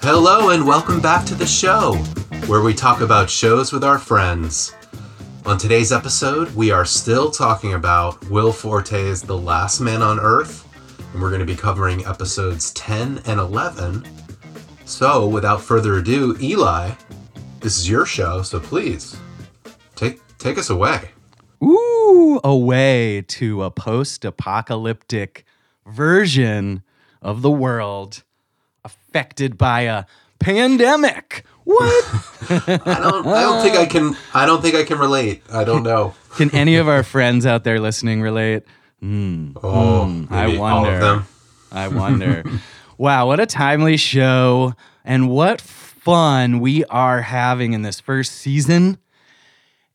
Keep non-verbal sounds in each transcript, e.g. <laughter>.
Hello, and welcome back to the show, where we talk about shows with our friends. On today's episode, we are still talking about Will Forte's The Last Man on Earth, and we're going to be covering episodes 10 and 11. So, without further ado, Eli, this is your show, so please take take us away. Ooh, away to a post apocalyptic version of the world affected by a pandemic. What? <laughs> I don't I don't think I can I don't think I can relate. I don't know. <laughs> Can any of our friends out there listening relate? Hmm. Oh, I maybe all of wonder. them. I wonder. wow, what a timely show and what fun we are having in this first season.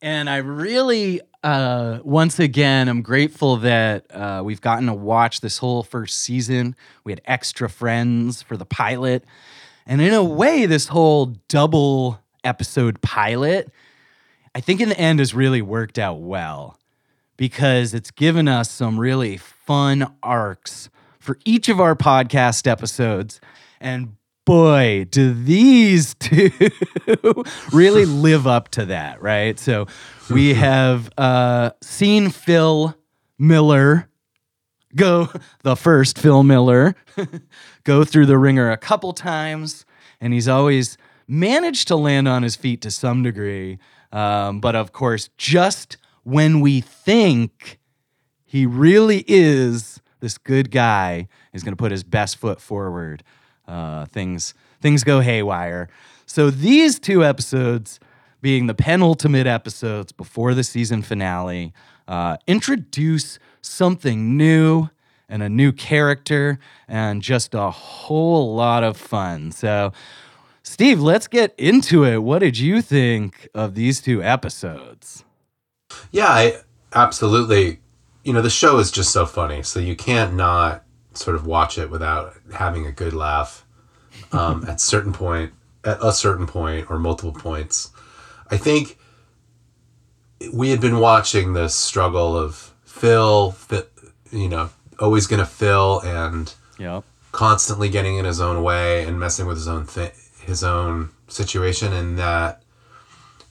And I really, uh, once again, I'm grateful that uh, we've gotten to watch this whole first season. We had extra friends for the pilot. And in a way, this whole double episode pilot, I think in the end has really worked out well because it's given us some really fun arcs for each of our podcast episodes. And boy, do these <laughs> two really live up to that, right? So we <laughs> have uh, seen Phil Miller go, the first Phil Miller, <laughs> go through the ringer a couple times, and he's always managed to land on his feet to some degree. Um, but of course, just when we think he really is this good guy is going to put his best foot forward. Uh, things things go haywire. So these two episodes, being the penultimate episodes before the season finale, uh, introduce something new and a new character and just a whole lot of fun. So. Steve, let's get into it. What did you think of these two episodes? Yeah, I absolutely. You know, the show is just so funny, so you can't not sort of watch it without having a good laugh um, at certain point, at a certain point, or multiple points. I think we had been watching this struggle of Phil, you know, always going to Phil and Yep. constantly getting in his own way and messing with his own thi- his own situation and that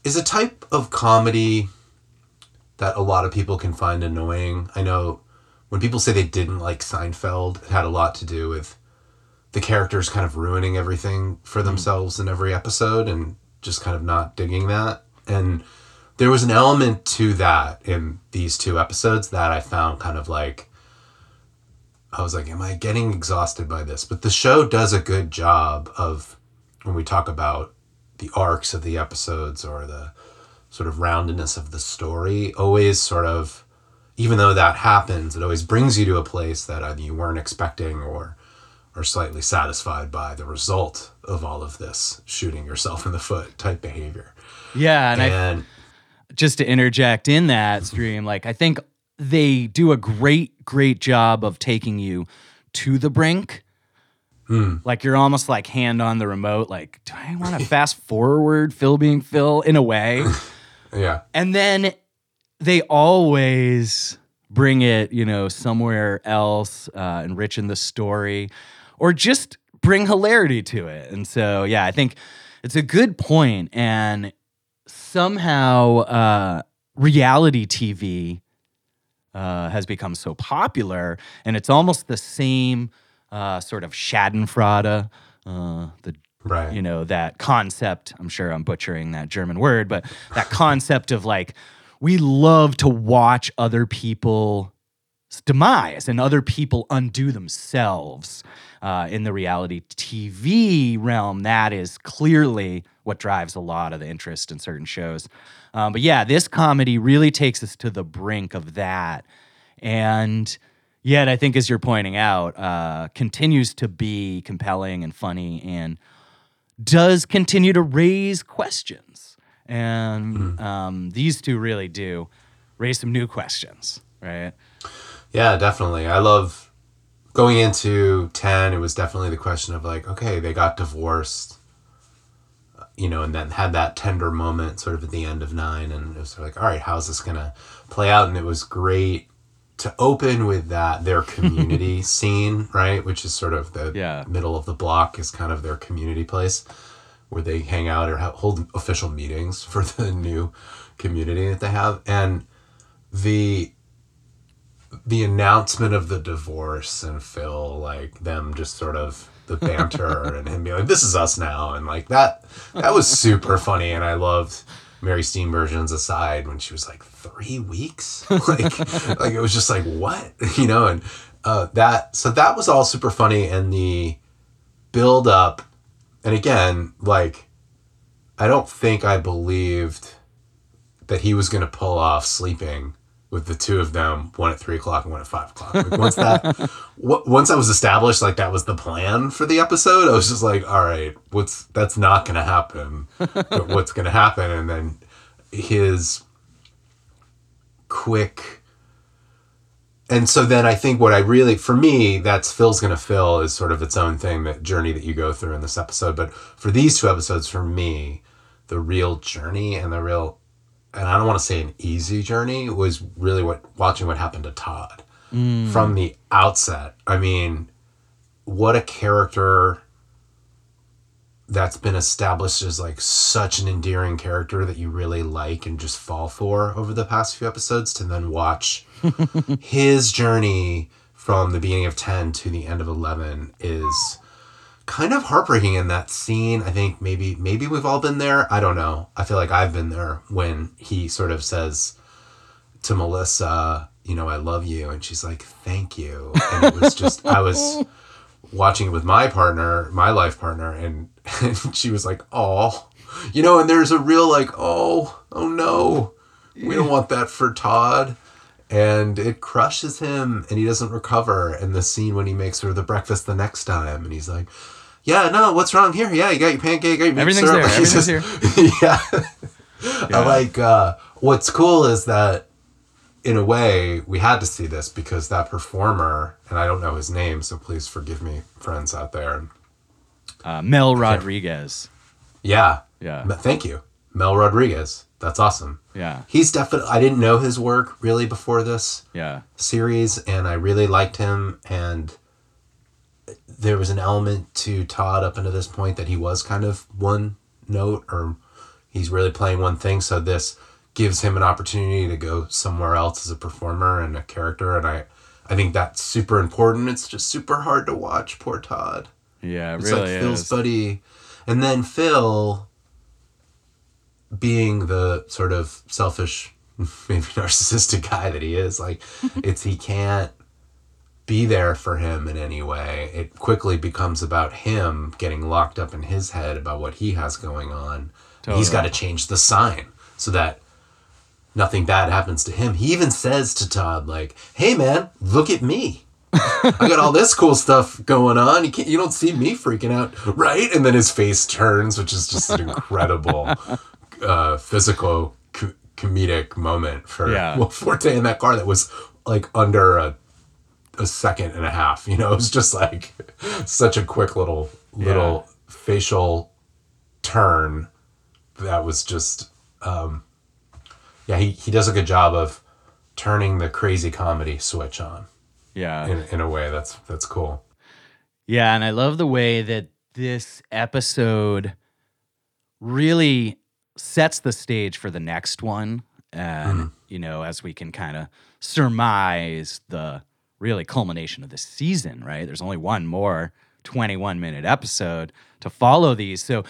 is a type of comedy that a lot of people can find annoying. I know when people say they didn't like Seinfeld, it had a lot to do with the characters kind of ruining everything for mm-hmm. themselves in every episode and just kind of not digging that. And there was an element to that in these two episodes that I found kind of like I was like, am I getting exhausted by this? But the show does a good job of when we talk about the arcs of the episodes or the sort of roundedness of the story, always sort of, even though that happens, it always brings you to a place that either you weren't expecting or are slightly satisfied by the result of all of this shooting yourself in the foot type behavior. Yeah, and I And just to interject in that <laughs> stream, like I think they do a great, great job of taking you to the brink. Hmm. Like you're almost like hand on the remote. Like, do I want to fast forward Phil being Phil in a way? <laughs> yeah. And then they always bring it, you know, somewhere else, uh, enriching the story, or just bring hilarity to it. And so, yeah, I think it's a good point. And somehow, uh, reality TV uh, has become so popular, and it's almost the same uh, sort of Schadenfreude, uh, the Right. you know that concept i'm sure i'm butchering that german word but that concept of like we love to watch other people demise and other people undo themselves. Uh, in the reality TV realm, that is clearly what drives a lot of the interest in certain shows. Um, but yeah, this comedy really takes us to the brink of that. And yet, I think, as you're pointing out, uh, continues to be compelling and funny and does continue to raise questions. And um, these two really do raise some new questions, right? Yeah, definitely. I love going into 10, it was definitely the question of like, okay, they got divorced, you know, and then had that tender moment sort of at the end of 9. And it was sort of like, all right, how's this going to play out? And it was great to open with that, their <laughs> community scene, right? Which is sort of the Yeah. middle of the block, is kind of their community place where they hang out or ha- hold official meetings <laughs> for the new community that they have. And the the announcement of the divorce and Phil, like them just sort of the banter <laughs> and him being like, "This is us now," and like that, that was super funny, and I loved Mary Steenburgen's aside when she was like, three weeks, <laughs> like, like it was just like what, you know, and uh, that, so that was all super funny, and the build up, and again, like, I don't think I believed that he was going to pull off sleeping with the two of them, one at three o'clock and one at five o'clock. Like once that, <laughs> w- once I was established, like that was the plan for the episode. I was just like, all right, what's that's not going to happen. but what's going to happen? And then his quick. And so then I think what I really, for me, that's Phil's gonna Phil is sort of its own thing, that journey that you go through in this episode. But for these two episodes, for me, the real journey and the real and I don't want to say an easy journey was really what watching what happened to Todd mm. from the outset. I mean, what a character that's been established as like such an endearing character that you really like and just fall for over the past few episodes to then watch his journey from the beginning of 10 to the end of 11 is kind of heartbreaking in that scene. I think maybe maybe we've all been there. I don't know. I feel like I've been there when he sort of says to Melissa, you know, I love you and she's like, "Thank you." And it was just I was watching it with my partner, my life partner and, and she was like, "Oh." You know, and there's a real like, "Oh, oh no. We don't want that for Todd." And it crushes him and he doesn't recover and the scene when he makes her the breakfast the next time and he's like yeah no what's wrong here yeah you got your pancake got your Everything's syrup." there, Like, everything's just- <laughs> yeah. I like uh what's cool is that in a way we had to see this because that performer and I don't know his name so please forgive me friends out there Uh, Mel Rodriguez. yeah Yeah. Thank you Mel Rodriguez that's awesome Yeah. he's definitely I didn't know his work really before this Yeah. series and I really liked him and there was an element to Todd up until this point that he was kind of one note or he's really playing one thing so this gives him an opportunity to go somewhere else as a performer and a character and I I think that's super important it's just super hard to watch poor Todd Yeah. It it's really like Phil's is. buddy and then Phil being the sort of selfish <laughs> maybe narcissistic guy that he is like <laughs> it's he can't be there for him in any way. It quickly becomes about him getting locked up in his head about what he has going on. He's got to change the sign so that nothing bad happens to him. He even says to todd like hey man look at me. I got all this cool stuff going on. You can't, you don't see me freaking out, right? And then his face turns, which is just an incredible <laughs> uh, physical co- comedic moment for Yeah. Will Forte in that car that was like under a a second and a half. You know, it was just like such a quick little little facial turn that was just um, yeah. He he does a good job of turning the crazy comedy switch on Yeah. in, in a way that's that's cool. Yeah, and I love the way that this episode really sets the stage for the next one. And, hmm. you know, as we can kind of surmise the really culmination of the season, right? There's only one more 21 minute episode to follow these. So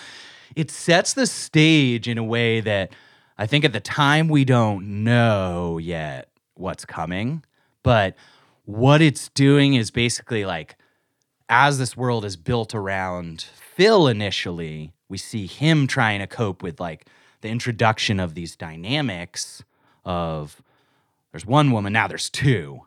it sets the stage in a way that I think at the time we don't know yet what's coming. But what it's doing is basically like as this world is built around Phil initially, we see him trying to cope with like the introduction of these dynamics of there's one woman, now there's two.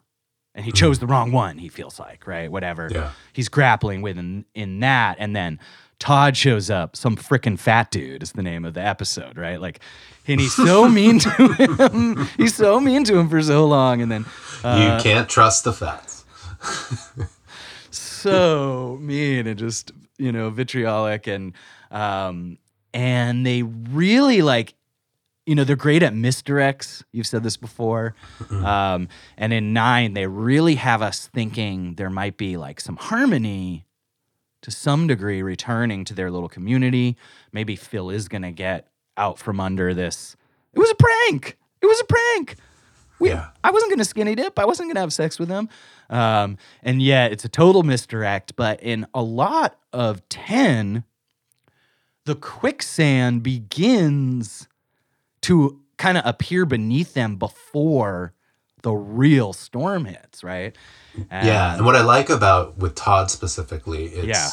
And he chose mm-hmm. the wrong one, he feels like, right? Whatever. Yeah. He's grappling with in, in that. And then Todd shows up, some freaking fat dude is the name of the episode, right? Like, and he's so <laughs> mean to him. <laughs> He's so mean to him for so long. And then uh, you can't trust the fats <laughs> so mean and just you know vitriolic and um and they really like you know they're great at misdirects. You've said this before. Um and in nine they really have us thinking there might be like some harmony to some degree returning to their little community. Maybe phil is gonna get out from under this. It was a prank! It was a prank we, Yeah. I wasn't going to skinny dip. I wasn't going to have sex with him. Um, and yet it's a total misdirect. But in a lot of 10, the quicksand begins to kind of appear beneath them before the real storm hits, right? yeah, and what I like about with Todd specifically, it's Yeah.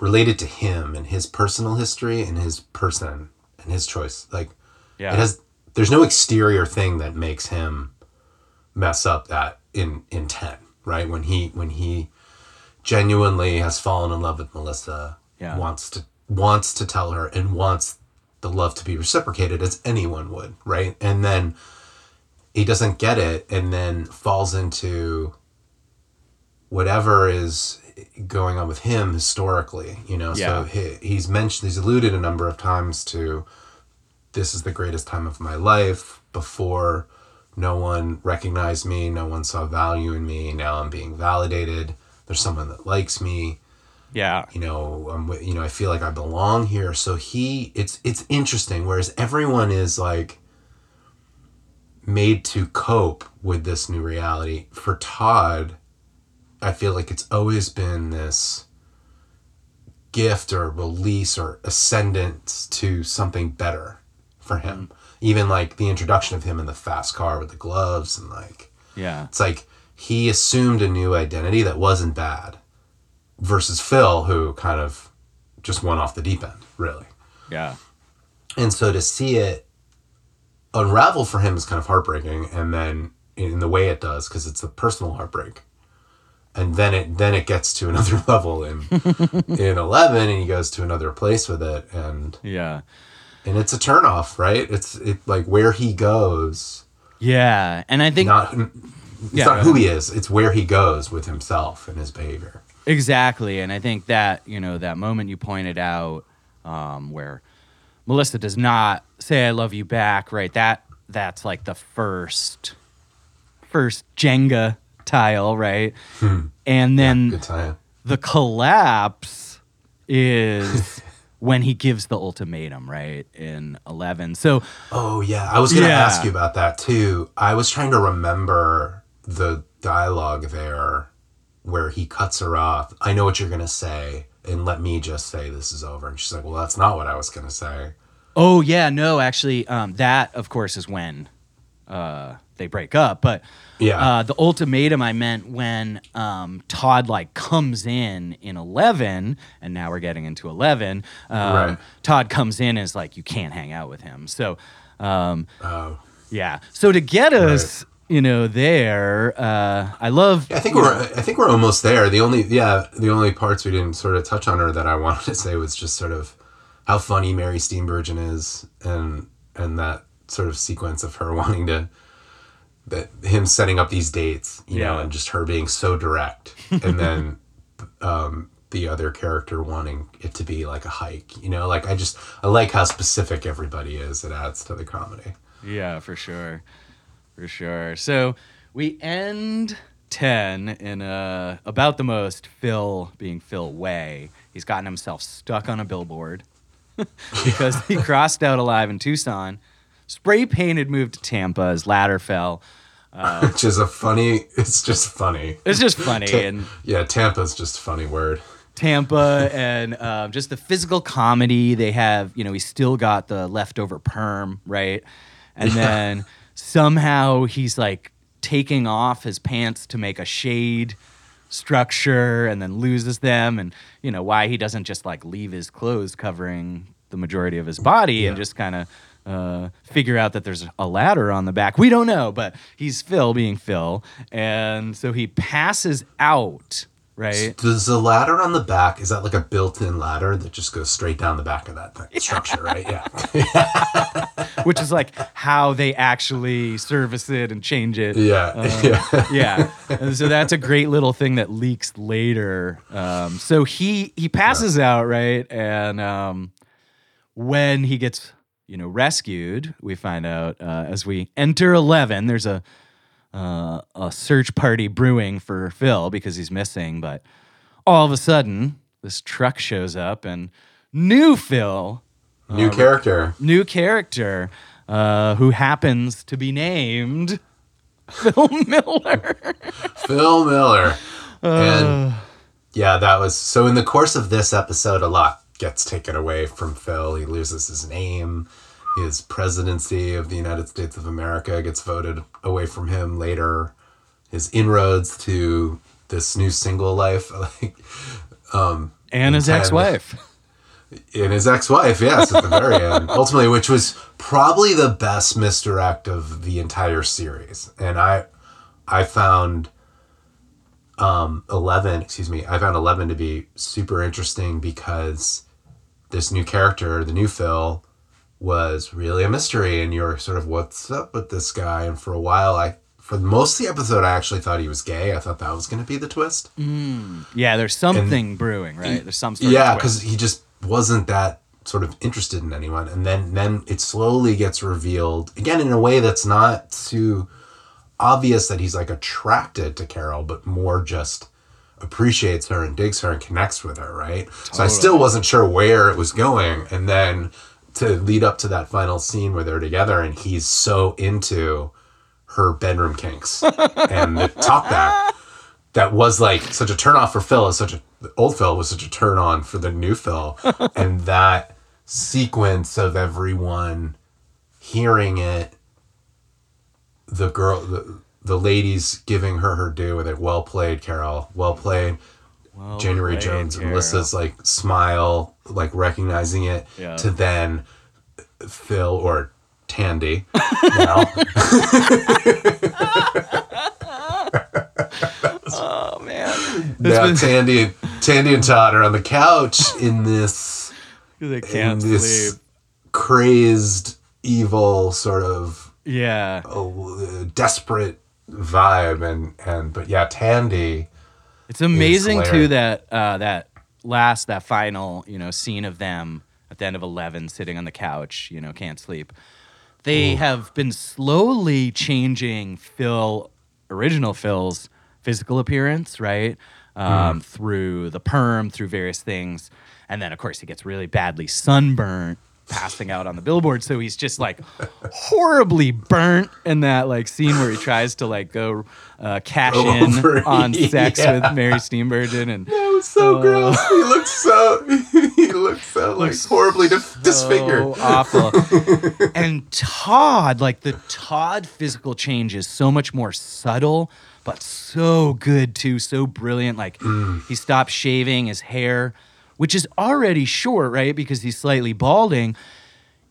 related to him and his personal history and his person and his choice. Like Yeah. it has there's no exterior thing that makes him mess up that in in 10, right? When he when he genuinely has fallen in love with Melissa, Yeah. wants to wants to tell her and wants the love to be reciprocated as anyone would, right? And then he doesn't get it and then falls into whatever is going on with him historically, you know. Yeah. So he, he's mentioned, he's alluded a number of times to this is the greatest time of my life. Before, no one recognized me, no one saw value in me. Now I'm being validated. There's someone that likes me. yeah. You know, I'm, you know, I feel like I belong here. So he, it's it's interesting. Whereas everyone is like made to cope with this new reality. For Todd, I feel like it's always been this gift or release or ascendance to something better for him. Even like the introduction of him in the fast car with the gloves and like Yeah. it's like he assumed a new identity that wasn't bad versus Phil who kind of just went off the deep end, really. Yeah. And so to see it unravel for him is kind of heartbreaking and then in the way it does because it's a personal heartbreak. And then it then it gets to <laughs> another level in in 11 and he goes to another place with it and Yeah. And it's a turnoff, right? It's it like where he goes, Yeah. And I think not it's Yeah, not who he is, it's where he goes with himself and his behavior. Exactly, and I think that you know that moment you pointed out, um, where Melissa does not say "I love you" back, right? That that's like the first, first Jenga tile, right? And then Good the collapse is <laughs> when he gives the ultimatum, right? In eleven, so Oh yeah, I was gonna Yeah. ask you about that too. I was trying to remember the dialogue there where he cuts her off. I know what you're gonna say, and let me just say this is over. And she's like, "Well, that's not what I was gonna say." Oh yeah, no, actually, um, that of course is when uh, they break up. But Yeah. uh, the ultimatum I meant when um, Todd like comes in in eleven, and now we're getting into eleven. Um, Right. Todd comes in and is like, you can't hang out with him. So um, Oh, yeah, so to get us. You know, there. Uh, I love. I think we're I think we're almost there. The only yeah, the only parts we didn't sort of touch on or that I wanted to say was just sort of how funny Mary Steenburgen is and and that sort of sequence of her <laughs> wanting to that him setting up these dates, you know, Yeah. and just her being so direct and then <laughs> um the other character wanting it to be like a hike, you know, like I just I like how specific everybody is. It adds to the comedy. Yeah, for sure. For sure. So we end 10 in a, about the most Phil being Phil way. He's gotten himself stuck on a billboard <laughs> because he crossed out alive in Tucson. Spray painted moved to Tampa. His ladder fell. <laughs> Which is a funny it's just funny. It's just funny. Ta- and yeah, Tampa's just a funny word. Tampa <laughs> and um, just the physical comedy they have. You know, he's still got the leftover perm, right? And then somehow he's like taking off his pants to make a shade structure and then loses them and you know why he doesn't just like leave his clothes covering the majority of his body and just kind of uh, figure out that there's a ladder on the back. We don't know, but he's Phil being Phil, and so he passes out. Right? Does the ladder on the back is that like a built-in ladder that just goes straight down the back of that thing, structure, right? <laughs> <laughs> Yeah. Which is like how they actually service it and change it. Yeah. <laughs> yeah. yeah and so that's a great little thing that leaks later um, so he he passes out right and um, when he gets you know rescued we find out uh, as we enter 11 there's a uh, a search party brewing for phil because he's missing but all of a sudden this truck shows up and new phil New character. new character uh, who happens to be named <laughs> phil miller Phil Miller. and yeah, that was so in the course of this episode, a lot gets taken away from Phil. He loses his name. His presidency of the United States of America gets voted away from him later. His inroads to this new single life, <laughs> like and his ex-wife. And his ex-wife, yes, at the very end, <laughs> ultimately, which was probably the best misdirect of the entire series. And I, I found um, eleven, excuse me, I found eleven to be super interesting because this new character, the new Phil, was really a mystery, and you're sort of what's up with this guy. And for a while, I, for most of the episode, I actually thought he was gay. I thought that was going to be the twist. Hmm. Yeah, there's something brewing, right? There's some sort yeah because he just wasn't that sort of interested in anyone and then then it slowly gets revealed again in a way that's not too obvious that he's like attracted to carol but more just appreciates her and digs her and connects with her right? So i still wasn't sure where it was going. And then to lead up to that final scene where they're together and he's so into her bedroom kinks <laughs> and the talk back that was like such a turn off for Phil as such a old Phil was such a turn on for the new Phil. <laughs> and that sequence of everyone hearing it, the girl the, the ladies giving her her due with it. Well played, Carol. Well played. January played, Jones and Carol. Melissa's like smile, like recognizing it, Yeah. to then Phil or Tandy now <laughs> Oh man, now Tandy Tandy and Todd are on the couch in this <laughs> they in can't this sleep. crazed, evil sort of Yeah, uh, desperate vibe, and and but yeah, Tandy. it's amazing too that uh, that last that final you know scene of them at the end of Eleven sitting on the couch, you know, can't sleep. They have been slowly changing Phil, original Phil's physical appearance, right? Um, Through the perm, through various things. And then, of course, he gets really badly sunburnt passing out on the billboard. So he's just like horribly burnt in that like scene where he tries to like go uh, cash in Over, on sex <laughs> yeah. with Mary Steenburgen. And It was so Uh, gross. He looked so <laughs> he looked so like horribly dif- disfigured. Awful. <laughs> and Todd, like the Todd physical change is so much more subtle, but so good too, so brilliant. Like Mm. he stopped shaving his hair, which is already short, right? Because he's slightly balding.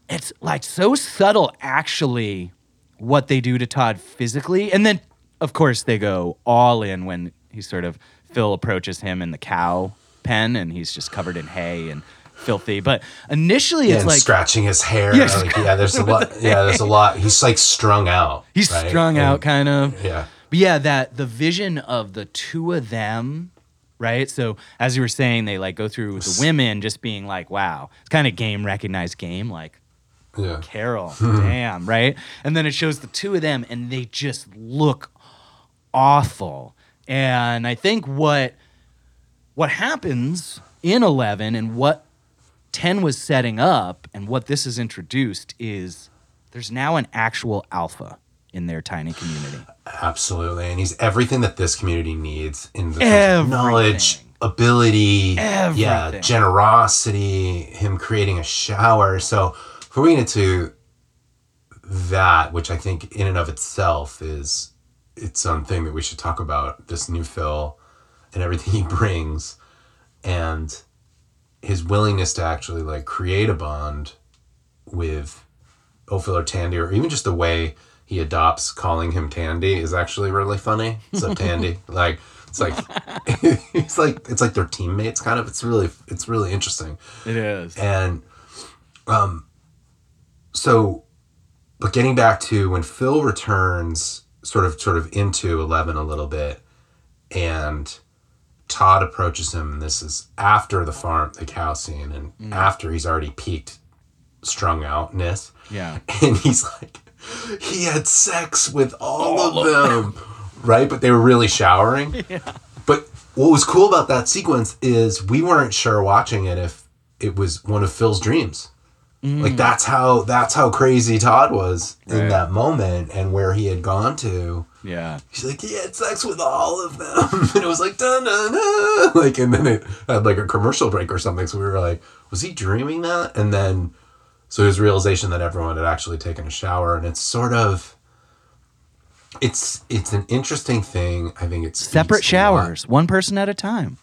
It's like so subtle, actually, what they do to Todd physically. And then, of course, they go all in when he sort of, Phil approaches him in the cow pen and he's just covered in hay and filthy. But initially, Yeah, it's like scratching his hair. Yeah, like, yeah, there's a <laughs> lot. Yeah, there's a lot. He's like strung out. he's right? strung And- out, kind of. Yeah. But yeah, that the vision of the two of them, right? So as you were saying, they like go through with the women just being like, wow, it's kind of game recognized game, like Yeah. Carol, <laughs> damn, right? And then it shows the two of them and they just look awful. And I think what what happens in 11 and what 10 was setting up and what this has introduced is there's now an actual alpha in their tiny community. Absolutely. And he's everything that this community needs in the Everything. knowledge, ability, yeah, generosity, him creating a shower. So before we get into that, which I think in and of itself is its own thing that we should talk about this new Phil and everything <laughs> he brings and his willingness to actually like create a bond with Ophil or Tandy or even just the way he adopts calling him Tandy is actually really funny. So <laughs> Tandy, like it's like <laughs> it's like it's like they're teammates kind of. It's really it's really interesting. It is. And um so but getting back to when Phil returns sort of sort of into 11 a little bit and Todd approaches him and this is after the farm the cow scene and Mm. after he's already peaked strung outness Yeah. <laughs> and he's like he had sex with all, of them right but they were really showering <laughs> but what was cool about that sequence is we weren't sure watching it if it was one of phil's dreams mm. like that's how that's how crazy todd was in that moment and where he had gone to Yeah. He's like, he had sex with all of them. <laughs> and it was like, da da da. Like, and then it had like a commercial break or something. So we were like, was he dreaming that? And then, so his realization that everyone had actually taken a shower. And it's sort of, it's it's an interesting thing. I think it's Separate showers, one person at a time.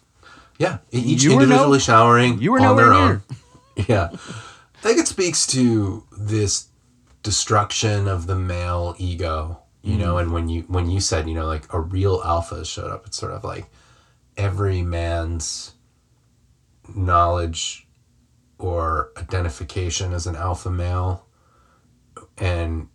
Yeah, each You were no- individually showering you were on their own. <laughs> Yeah, I think it speaks to this destruction of the male ego, you know. Mm. And when you when you said, you know, like a real alpha showed up, it's sort of like every man's knowledge or identification as an alpha male, and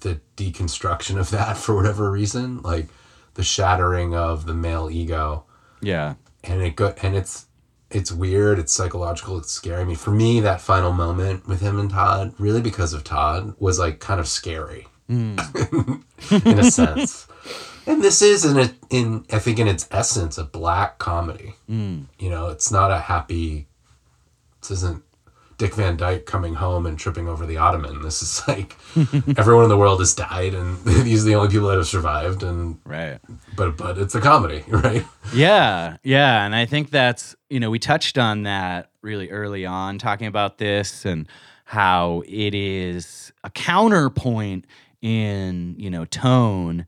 the deconstruction of that <laughs> for whatever reason, like the shattering of the male ego. Yeah. and it go and it's it's weird it's psychological it's scary. I mean for me that final moment with him and todd really because of todd was like kind of scary. Mm. <laughs> In a sense. And this is in in i think in its essence a black comedy. Mm. You know it's not a happy this isn't dick van dyke coming home and tripping over the ottoman this is like <laughs> everyone in the world has died and <laughs> these are the only people that have survived and Right. but but it's a comedy <laughs> right Yeah, yeah, and I think that's you know we touched on that really early on talking about this and how it is a counterpoint in you know tone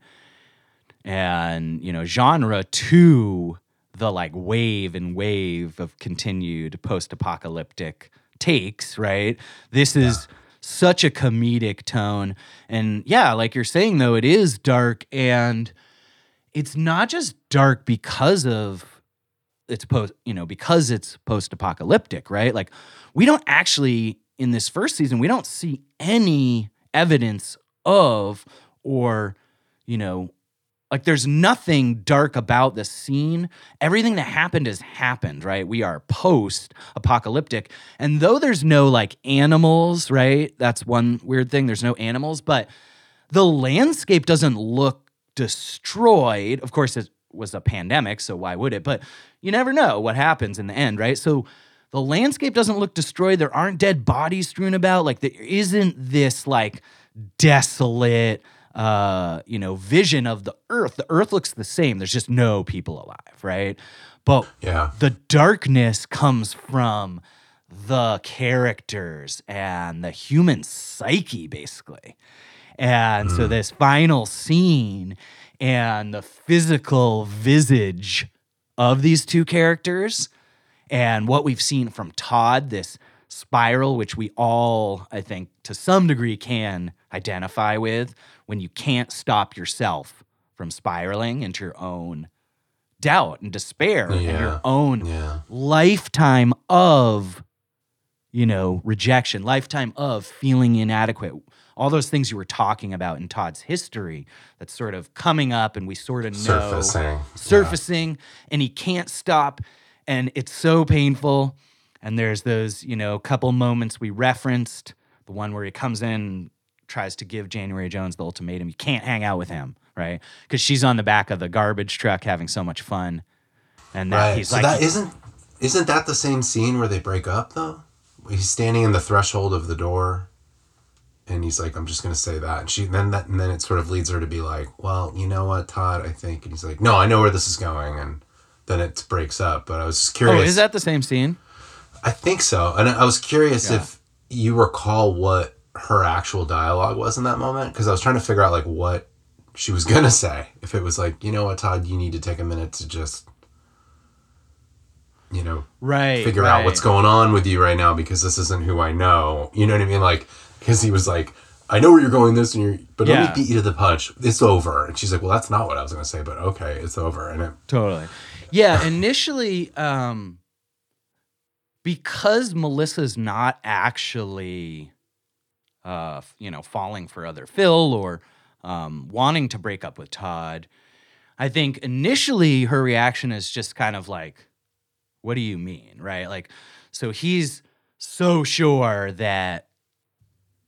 and you know genre to the like wave and wave of continued post-apocalyptic takes, right? This is such a comedic tone. And yeah, like you're saying though it is dark and it's not just dark because of it's post you know because it's post-apocalyptic right? Like we don't actually in this first season we don't see any evidence of or you know like there's nothing dark about the scene everything that happened has happened right we are post apocalyptic and though there's no like animals right that's one weird thing there's no animals but the landscape doesn't look destroyed. Of course, it was a pandemic, so why would it? But you never know what happens in the end, right? So the landscape doesn't look destroyed. There aren't dead bodies strewn about. Like there isn't this like desolate uh you know vision of the earth. The earth looks the same. There's just no people alive right? But yeah. the darkness comes from the characters and the human psyche basically. And so this final scene and the physical visage of these two characters and what we've seen from Todd, this spiral, which we all, I think, to some degree can identify with when you can't stop yourself from spiraling into your own doubt and despair and your own yeah. lifetime of you know rejection lifetime of feeling inadequate. All those things you were talking about in todd's history that's sort of coming up and we sort of know surfacing surfacing and he can't stop and it's so painful. And there's those you know couple moments we referenced the one where he comes in tries to give january jones the ultimatum you can't hang out with him right because she's on the back of the garbage truck having so much fun and then Right. he's so like that isn't isn't that the same scene where they break up though? He's standing in the threshold of the door, and he's like, "I'm just gonna say that," and she then that and then it sort of leads her to be like, "Well, you know what, Todd? I think," and he's like, "No, I know where this is going," and then it breaks up. But I was just oh curious. is that the same scene I think so, and I was curious Yeah. if you recall what her actual dialogue was in that moment because I was trying to figure out like what she was <laughs> gonna say. If it was like, you know what, Todd, you need to take a minute to just, you know, right. figure right. out what's going on with you right now because this isn't who I know. You know what I mean? Like, because he was like, I know where you're going this, and you're, but Yeah. let me beat you to the punch. It's over. And she's like, well, that's not what I was gonna say, but okay, it's over. And it, Totally. Yeah, <laughs> initially, um, because Melissa's not actually, uh, you know, falling for other Phil or um, wanting to break up with Todd, I think initially her reaction is just kind of like, "What do you mean?" Right? Like, so he's so sure that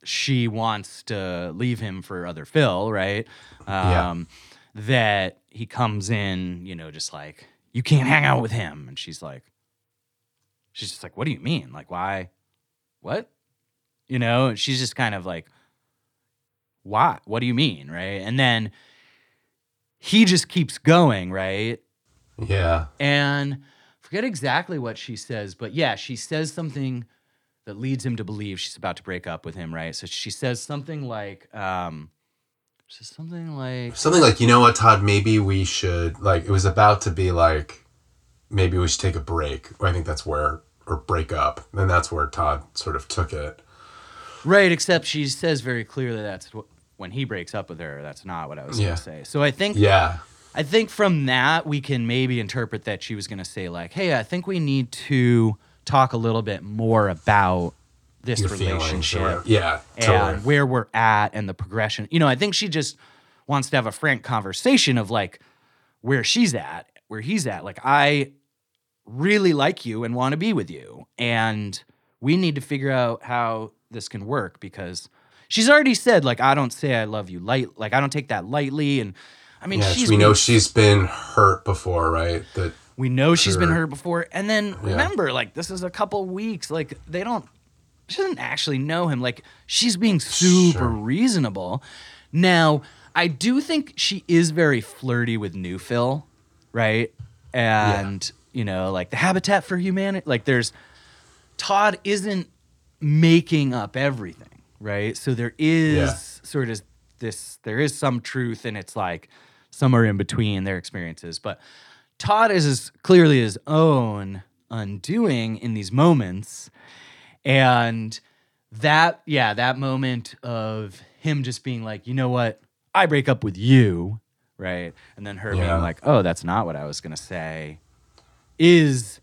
she wants to leave him for other Phil, right? Yeah. Um, that he comes in, you know, just like, you can't hang out with him. And she's like, she's just like, what do you mean? Like, why? What? You know, she's just kind of like, why? What do you mean? Right. And then he just keeps going, right? yeah, And forget exactly what she says, but yeah, she says something that leads him to believe she's about to break up with him, right? So she says something like, um, says something like, something like, you know what, Todd, maybe we should like. It was about to be like, maybe we should take a break. I think that's where or break up. And that's where Todd sort of took it. Right, except she says very clearly that's wh- when he breaks up with her. That's not what I was Yeah. going to say. So I think, Yeah, I think from that we can maybe interpret that she was going to say like, hey, I think we need to talk a little bit more about this your feelings. or relationship. whatever. Yeah, and totally. where we're at and the progression. You know, I think she just wants to have a frank conversation of like where she's at, where he's at. Like, I really like you and want to be with you. And we need to figure out how this can work because she's already said, like, I don't say I love you light, like, I don't take that lightly. And I mean, Yes, she's we know she's been hurt before, right? That we know she's been hurt before. And then Yeah. remember, like, this is a couple weeks. Like, they don't, she doesn't actually know him. Like, she's being super Sure. reasonable. Now, I do think she is very flirty with New Phil, right? And, you know, like the Habitat for Humanity, like, there's, Todd isn't making up everything, right? So there is Yeah. sort of this, there is some truth, and it's like somewhere in between their experiences. But Todd is as clearly his own undoing in these moments. And that, yeah, that moment of him just being like, you know what? I break up with you, right? And then her Yeah. being like, oh, that's not what I was going to say, is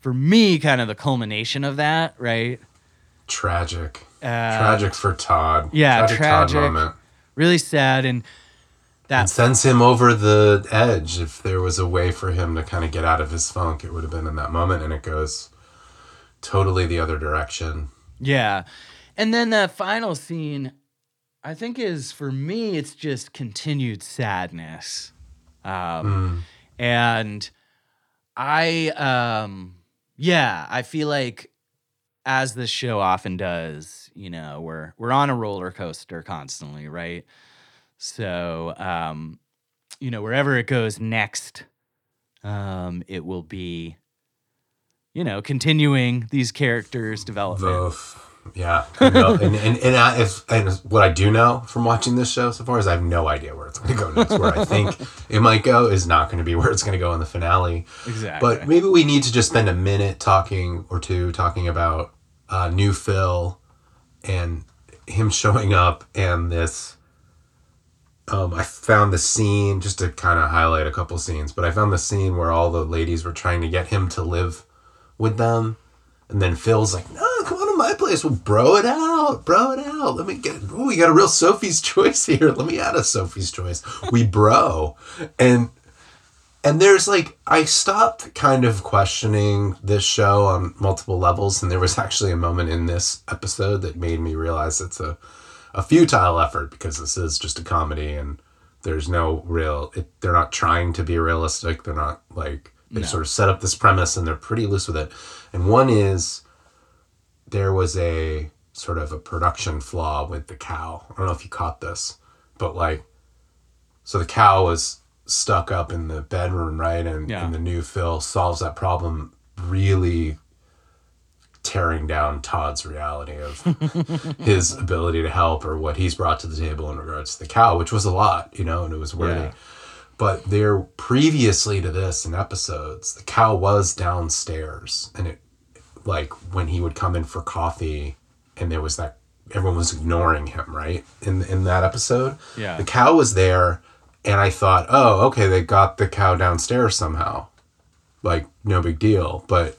for me kind of the culmination of that, right? tragic, Uh, tragic for Todd. yeah, tragic, tragic. Todd moment. Really sad. And that It sends him over the edge. If there was a way for him to kind of get out of his funk, it would have been in that moment, and it goes totally the other direction. Yeah. And then that final scene, I think is for me, it's just continued sadness. Um, And I, um, yeah, I feel like as this show often does, you know, we're we're on a roller coaster constantly, right? So, um, you know, wherever it goes next, um, it will be, you know, continuing these characters' development. Both. Yeah, and, no- and and and, I, if, and what I do know from watching this show so far is I have no idea where it's going to go next. Where I think <laughs> it might go is not going to be where it's going to go in the finale. Exactly. But maybe we need to just spend a minute talking or two talking about uh, new Phil and him showing up and this. Um, I found the scene just to kind of highlight a couple scenes, but I found the scene where all the ladies were trying to get him to live with them, and then Phil's like, "No, come on to my place. We'll bro it out, bro it out. Let me get. Oh, we got a real Sophie's <laughs> choice here. Let me add a Sophie's choice. We bro, and and there's like I stopped kind of questioning this show on multiple levels, and there was actually a moment in this episode that made me realize it's a a futile effort because this is just a comedy and there's no real it, they're not trying to be realistic they're not like they sort of set up this premise and they're pretty loose with it and one is there was a sort of a production flaw with the cow i don't know if you caught this but like so the cow was stuck up in the bedroom right and, Yeah. and the new phil solves that problem really tearing down Todd's reality of <laughs> his ability to help or what he's brought to the table in regards to the cow, which was a lot, you know, and it was worthy. Yeah. But there, previously to this in episodes, the cow was downstairs, and it, like when he would come in for coffee, and there was that everyone was ignoring him, right? In in that episode, Yeah. the cow was there, and I thought, oh, okay, they got the cow downstairs somehow, like no big deal, but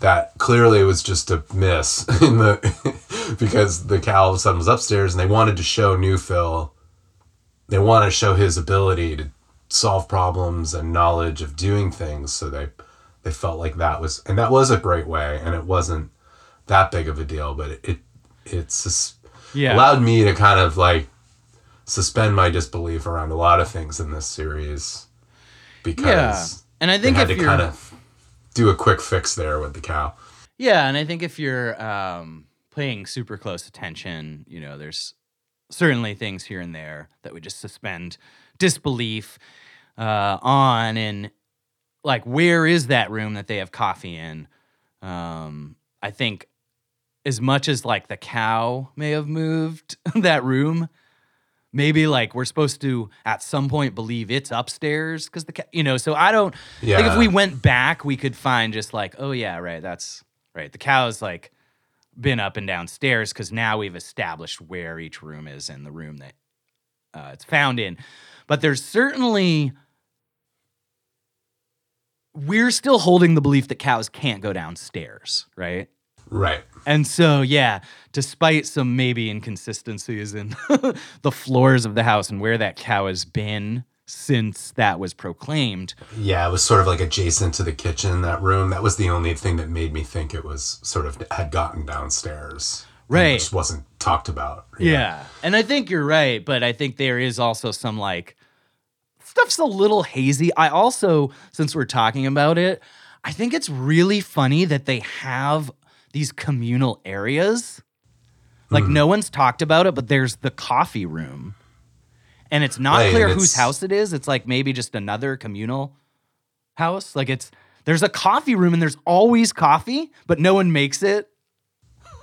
that clearly was just a miss <laughs> in the <laughs> because the cow all of a sudden was upstairs and they wanted to show new Phil they wanted to show his ability to solve problems and knowledge of doing things so they they felt like that was and that was a great way and it wasn't that big of a deal but it, it it's just Yeah. allowed me to kind of like suspend my disbelief around a lot of things in this series because Yeah. And I think they had if to kind of do a quick fix there with the cow. Yeah, and I think if you're um, paying super close attention, you know, there's certainly things here and there that we just suspend disbelief uh, on, and like, where is that room that they have coffee in? Um, I think as much as like the cow may have moved <laughs> that room, maybe like we're supposed to at some point believe it's upstairs because the ca- you know. So I don't think if we went back, we could find just like, oh yeah, right, that's right. The cow's like been up and downstairs because now we've established where each room is in the room that uh, it's found in. But there's certainly we're still holding the belief that cows can't go downstairs, right? Right. And so, yeah, despite some maybe inconsistencies in <laughs> the floors of the house and where that cow has been since that was proclaimed, Yeah, it was sort of like adjacent to the kitchen, that room. That was the only thing that made me think it was sort of had gotten downstairs. Right. It just wasn't talked about. Yeah. And I think you're right, but I think there is also some like stuff's a little hazy. I also, since we're talking about it, I think it's really funny that they have these communal areas. Like Hmm. no one's talked about it, but there's the coffee room. And it's not Right, clear whose house it is. It's like maybe just another communal house. Like it's there's a coffee room and there's always coffee, but no one makes it.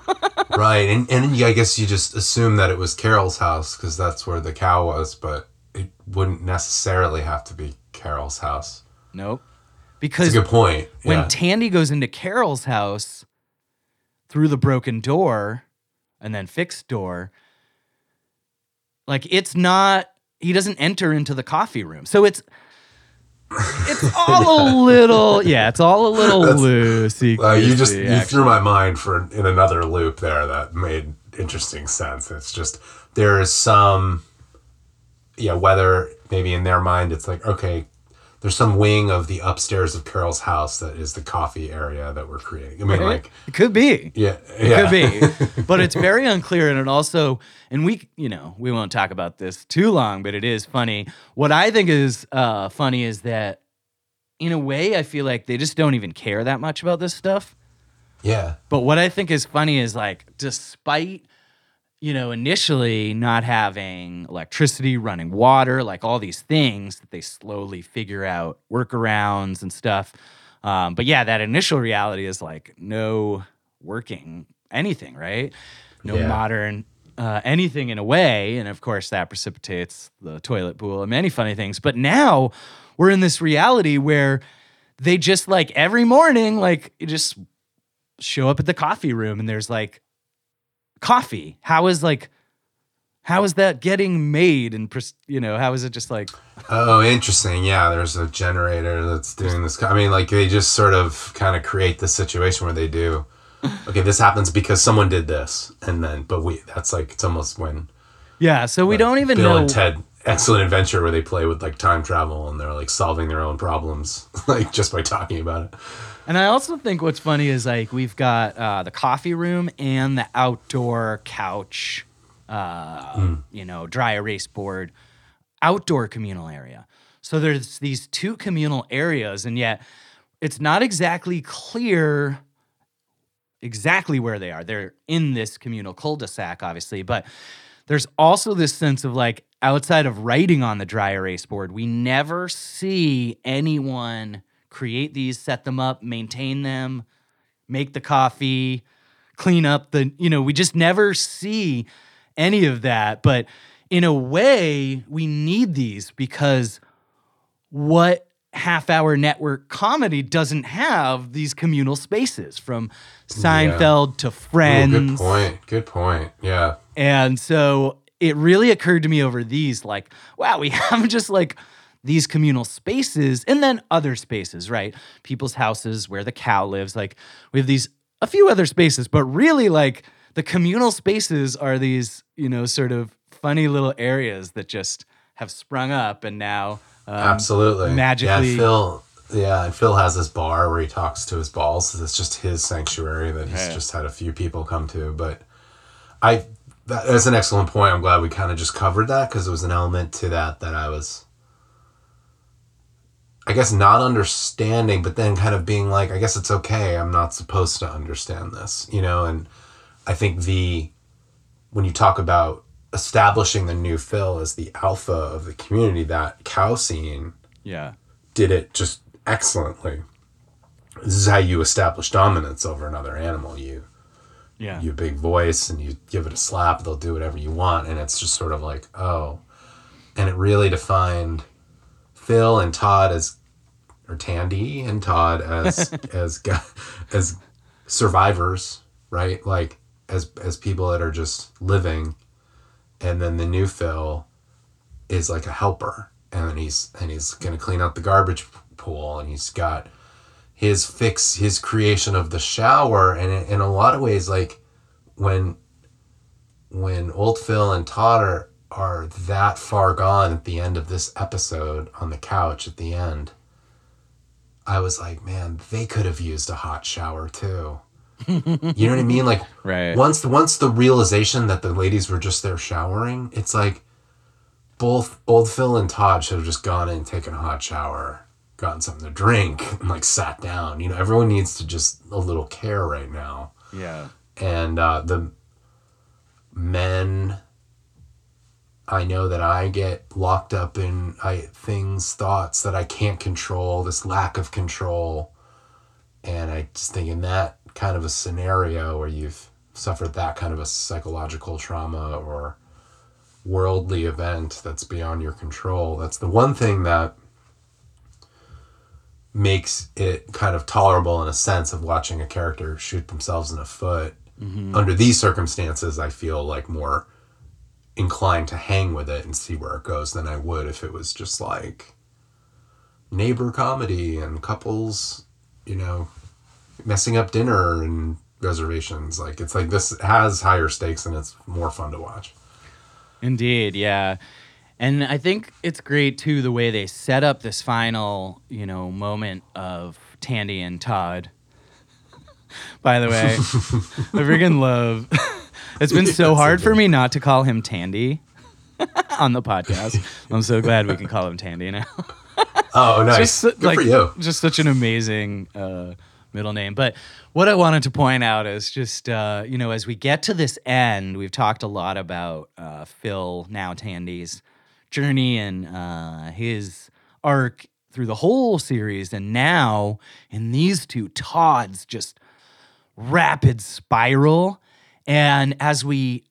<laughs> right. And, and I guess you just assume that it was Carol's house because that's where the cow was, but it wouldn't necessarily have to be Carol's house. Nope. That's Because a good point. when yeah. Tandy goes into Carol's house through the broken door and then fixed door, like it's not he doesn't enter into the coffee room. So it's it's <laughs> all a little yeah, it's all a little loosey. Uh, you just goosey, you threw my mind for in another loop there that made interesting sense. It's just there is some, yeah, whether maybe in their mind it's like okay, there's some wing of the upstairs of Carol's house that is the coffee area that we're creating. I mean, like it could be. yeah, yeah, Could be. <laughs> but it's very unclear. And it also, and we, you know, we won't talk about this too long, but it is funny. What I think is uh, funny is that, in a way, I feel like they just don't even care that much about this stuff. yeah, But what I think is funny is like, despite, you know, initially not having electricity, running water, like all these things that they slowly figure out workarounds and stuff. Um, but yeah, that initial reality is like no working anything, right? No Yeah. modern uh, anything in a way. And of course, that precipitates the toilet pool and many funny things. But now we're in this reality where they just like every morning, like you just show up at the coffee room and there's like coffee. How is like, how is that getting made? And you know, how is it just like, Oh, interesting. Yeah, there's a generator that's doing this. I mean, like they just sort of kind of create the situation where they do. Okay, this happens because someone did this, and then but we that's like it's almost when yeah. So we don't even Bill know. and Ted Excellent Adventure where they play with like time travel and they're like solving their own problems <laughs> like just by talking about it. And I also think what's funny is like we've got uh, the coffee room and the outdoor couch, uh, you know, dry erase board, outdoor communal area. So there's these two communal areas, and yet it's not exactly clear exactly where they are. They're in this communal cul-de-sac, obviously, but there's also this sense of like outside of writing on the dry erase board, we never see anyone create these, set them up, maintain them, make the coffee, clean up the, you know, we just never see any of that. But in a way, we need these because what half hour network comedy doesn't have these communal spaces from Seinfeld to Ooh, Friends. good point. Good point. Yeah. And so it really occurred to me over these like, wow, we <laughs> have just like these communal spaces and then other spaces, right? People's houses where the cow lives. Like we have these, a few other spaces, but really like the communal spaces are these, you know, sort of funny little areas that just have sprung up and now. Um, Absolutely. magically- Yeah, Phil. Yeah, and Phil has this bar where he talks to his balls. It's just his sanctuary that he's Yeah. just had a few people come to. But I, that, that's an excellent point. I'm glad we kind of just covered that because it was an element to that that I was, I guess, not understanding, but then kind of being like, I guess it's okay. I'm not supposed to understand this, you know. And I think the when you talk about establishing the new Phil as the alpha of the community, that cow scene Yeah. did it just excellently. This is how you establish dominance over another animal. You Yeah. you big voice and you give it a slap, they'll do whatever you want, and it's just sort of like oh, and it really defined Phil and Todd as or Tandy and Todd as <laughs> as as survivors, right? Like as as people that are just living, and then the new Phil is like a helper, and then he's and he's gonna clean out the garbage pool, and he's got his fix his creation of the shower, and in, in a lot of ways, like when when old Phil and Todd are are that far gone at the end of this episode on the couch at the end. I was like, man, they could have used a hot shower too. you know what I mean? Like <laughs> Right. once the once the realization that the ladies were just there showering, it's like both old Phil and Todd should have just gone in, taken a hot shower, gotten something to drink, <laughs> and like sat down. You know, everyone needs to just a little care right now. Yeah. And uh, the men, I know that I get locked up in I things, thoughts that I can't control. This lack of control, and I just think in that kind of a scenario where you've suffered that kind of a psychological trauma or worldly event that's beyond your control. That's the one thing that makes it kind of tolerable in a sense of watching a character shoot themselves in the foot. Mm-hmm. Under these circumstances, I feel like more inclined to hang with it and see where it goes than I would if it was just like neighbor comedy and couples, you know, messing up dinner and reservations. Like it's like this has higher stakes and it's more fun to watch. Indeed, yeah. And I think it's great too the way they set up this final, you know, moment of Tandy and Todd. <laughs> By the way, <laughs> I freaking love. It's been so That's hard so for me not to call him Tandy <laughs> on the podcast. I'm so glad we can call him Tandy now. <laughs> Oh, nice. just Good like for you. just such an amazing uh, middle name. But what I wanted to point out is just uh, you know as we get to this end, we've talked a lot about uh, Phil now Tandy's journey and uh, his arc through the whole series, and now in these two, Todd's just rapid spiral. And as we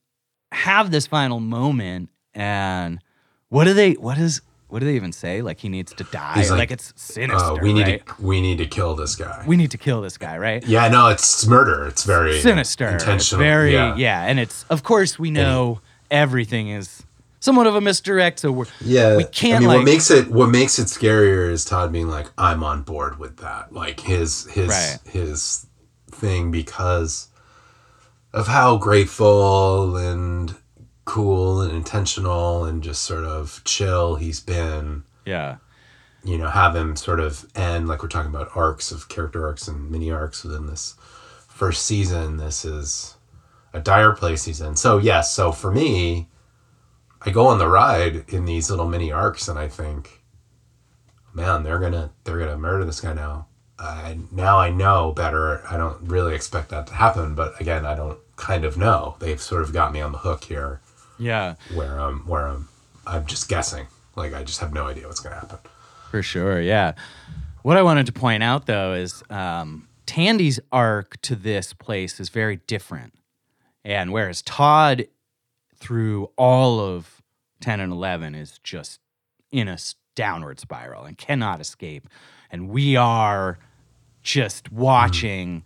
have this final moment, and what do they? What is? What do they even say? Like he needs to die. Like, like, it's sinister. Oh, we need right? to we need to kill this guy. we need to kill this guy, right? yeah, no, it's murder. It's very Sinister. intentional. Very yeah. yeah. And it's of course we know everything is somewhat of a misdirect, so we're Yeah, we can't I mean, like what makes it what makes it scarier is Todd being like, "I'm on board with that." Like his his Right. his thing because of how grateful and cool and intentional and just sort of chill he's been. yeah. You know, have him sort of end like we're talking about arcs of character arcs and mini arcs within this first season. This is a dire place he's in. So yes, so for me, I go on the ride in these little mini arcs, and I think, man, they're gonna they're gonna murder this guy now. I now I know better. I don't really expect that to happen, but again, I don't kind of know. They've sort of got me on the hook here, Yeah. where I'm where I'm I'm just guessing. Like I just have no idea what's gonna happen. For sure, yeah. What I wanted to point out though is um, Tandy's arc to this place is very different. And whereas Todd, through all of 10 and 11, is just in a downward spiral and cannot escape. And we are just hmm. watching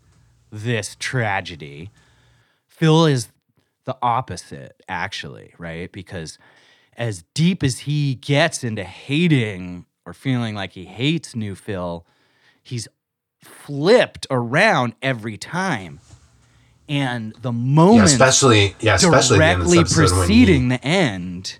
this tragedy. Phil is the opposite, actually, right? Because as deep as he gets into hating or feeling like he hates new Phil, he's flipped around every time. And the moment, Yeah, especially yeah, especially at the end of directly episode when he- preceding the end,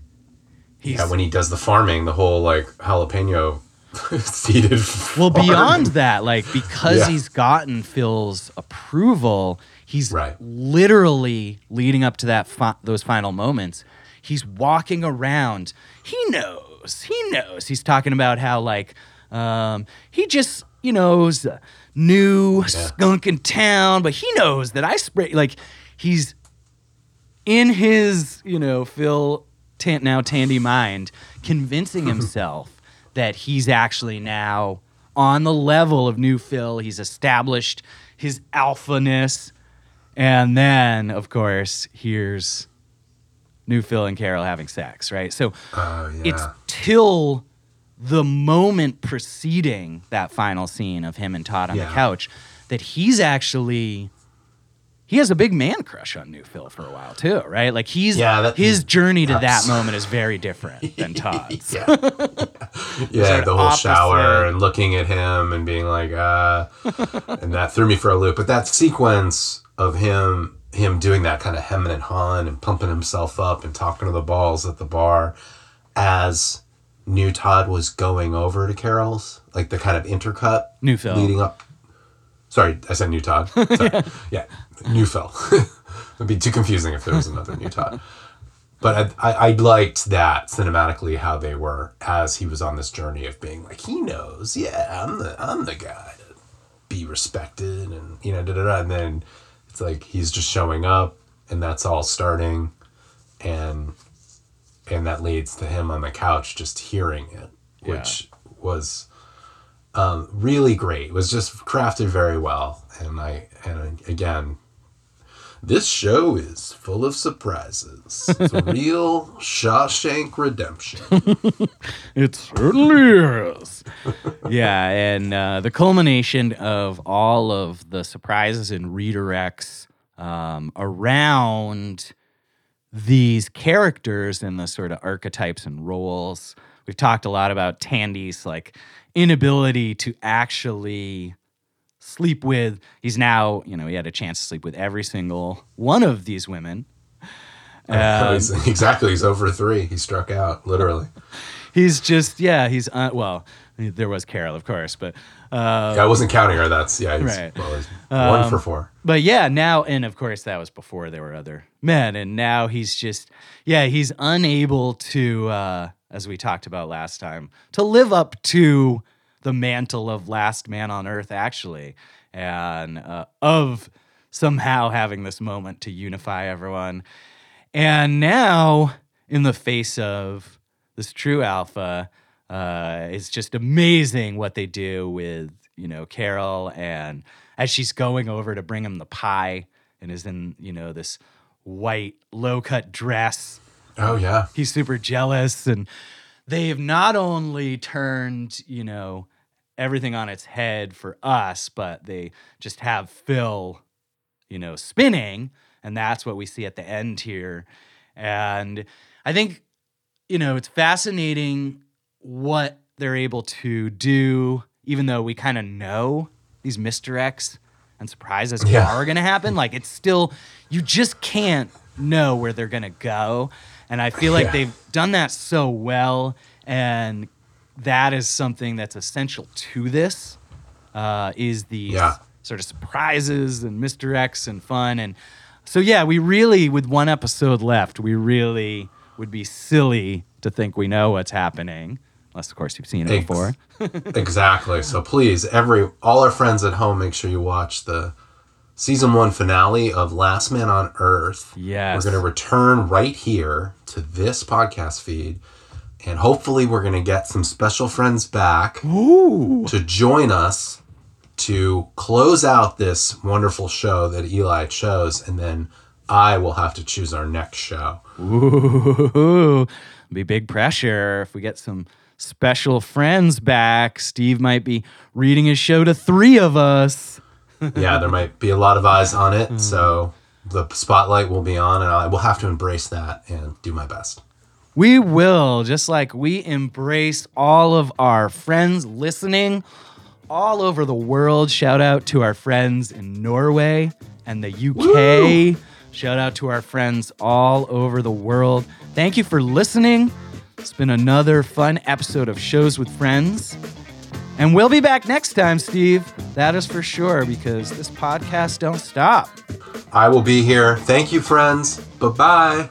he's yeah, when he does the farming, the whole like jalapeno <laughs> seeded. Well, beyond that, like because Yeah. he's gotten Phil's approval, he's Right. literally leading up to that fi- those final moments. He's walking around. He knows. He knows. He's talking about how like um, he just you know is a new skunk in town, but he knows that I spray like he's in his, you know, Phil now Tandy mind, convincing <laughs> himself that he's actually now on the level of new Phil. He's established his alphaness. And then, of course, here's new Phil and Carol having sex, right? So Oh, yeah. it's till the moment preceding that final scene of him and Todd on Yeah. the couch that he's actually he has a big man crush on New Phil for a while too, right? Like he's Yeah, that- his journey to that moment is very different than <laughs> Todd's. yeah, <laughs> yeah, the whole opposite. shower and looking at him and being like, uh, <laughs> and that threw me for a loop. But that sequence of him, him doing that kind of hemming and hawing and pumping himself up and talking to the balls at the bar, as new Todd was going over to Carol's, like the kind of intercut New Phil. leading up. Sorry, I said new Todd. Sorry. yeah, new Phil. <laughs> It'd be too confusing if there was another new Todd. But I, I, I liked that cinematically how they were as he was on this journey of being like he knows, yeah, I'm the I'm the guy to be respected and you know da da da. And then it's like he's just showing up and that's all starting, and and that leads to him on the couch just hearing it, which was um, really great. It was just crafted very well, and I and again, this show is full of surprises. It's a real Shawshank Redemption. <laughs> It certainly is. yeah, and uh, the culmination of all of the surprises and redirects um, around these characters and the sort of archetypes and roles. We've talked a lot about Tandy's like inability to actually sleep with. He's now, you know, he had a chance to sleep with every single one of these women. Um, <laughs> exactly, he's over three. He struck out literally. He's just, yeah, he's, uh, well, there was Carol, of course, but uh, Yeah, I wasn't counting her. That's yeah. He's, Right. Well, one for four. But yeah, now and of course that was before there were other men, and now he's just yeah, he's unable to, uh, as we talked about last time, to live up to the mantle of last man on earth, actually, and uh, of somehow having this moment to unify everyone. And now, in the face of this true alpha, uh, it's just amazing what they do with you know Carol and as she's going over to bring him the pie and is in you know this white low cut dress. Oh yeah. He's super jealous, and they've not only turned you know everything on its head for us, but they just have Phil you know, spinning. And that's what we see at the end here. And I think, you know, it's fascinating what they're able to do, even though we kind of know these misdirects and surprises Yeah. are going to happen. Like, it's still, you just can't know where they're going to go. And I feel like Yeah. they've done that so well. And that is something that's essential to this uh, is the Yeah. sort of surprises and misdirects and fun. And so, yeah, we really, with one episode left, we really would be silly to think we know what's happening. Unless, of course, you've seen it before. <laughs> exactly. So please, every all our friends at home, make sure you watch the season one finale of Last Man on Earth. Yes. We're going to return right here to this podcast feed, and hopefully, we're going to get some special friends back Ooh. to join us to close out this wonderful show that Eli chose, and then I will have to choose our next show. Ooh, <laughs> be big pressure if we get some special friends back. Steve might be reading his show to three of us. <laughs> yeah, there might be a lot of eyes on it, so the spotlight will be on, and I will have to embrace that and do my best. We will, just like we embrace all of our friends listening all over the world. Shout out to our friends in Norway and the UK. Woo! Shout out to our friends all over the world. Thank you for listening. It's been another fun episode of Shows with Friends. And we'll be back next time, Steve. That is for sure because this podcast don't stop. I will be here. Thank you, friends. Bye bye.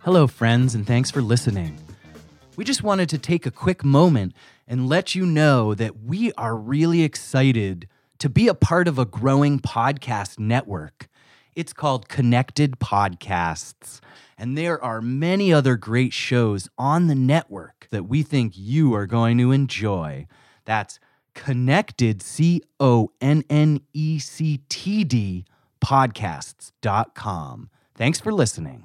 Hello, friends, and thanks for listening. We just wanted to take a quick moment and let you know that we are really excited to be a part of a growing podcast network. It's called Connected Podcasts, and there are many other great shows on the network that we think you are going to enjoy. That's Connected, C O N N E C T D, podcasts.com. Thanks for listening.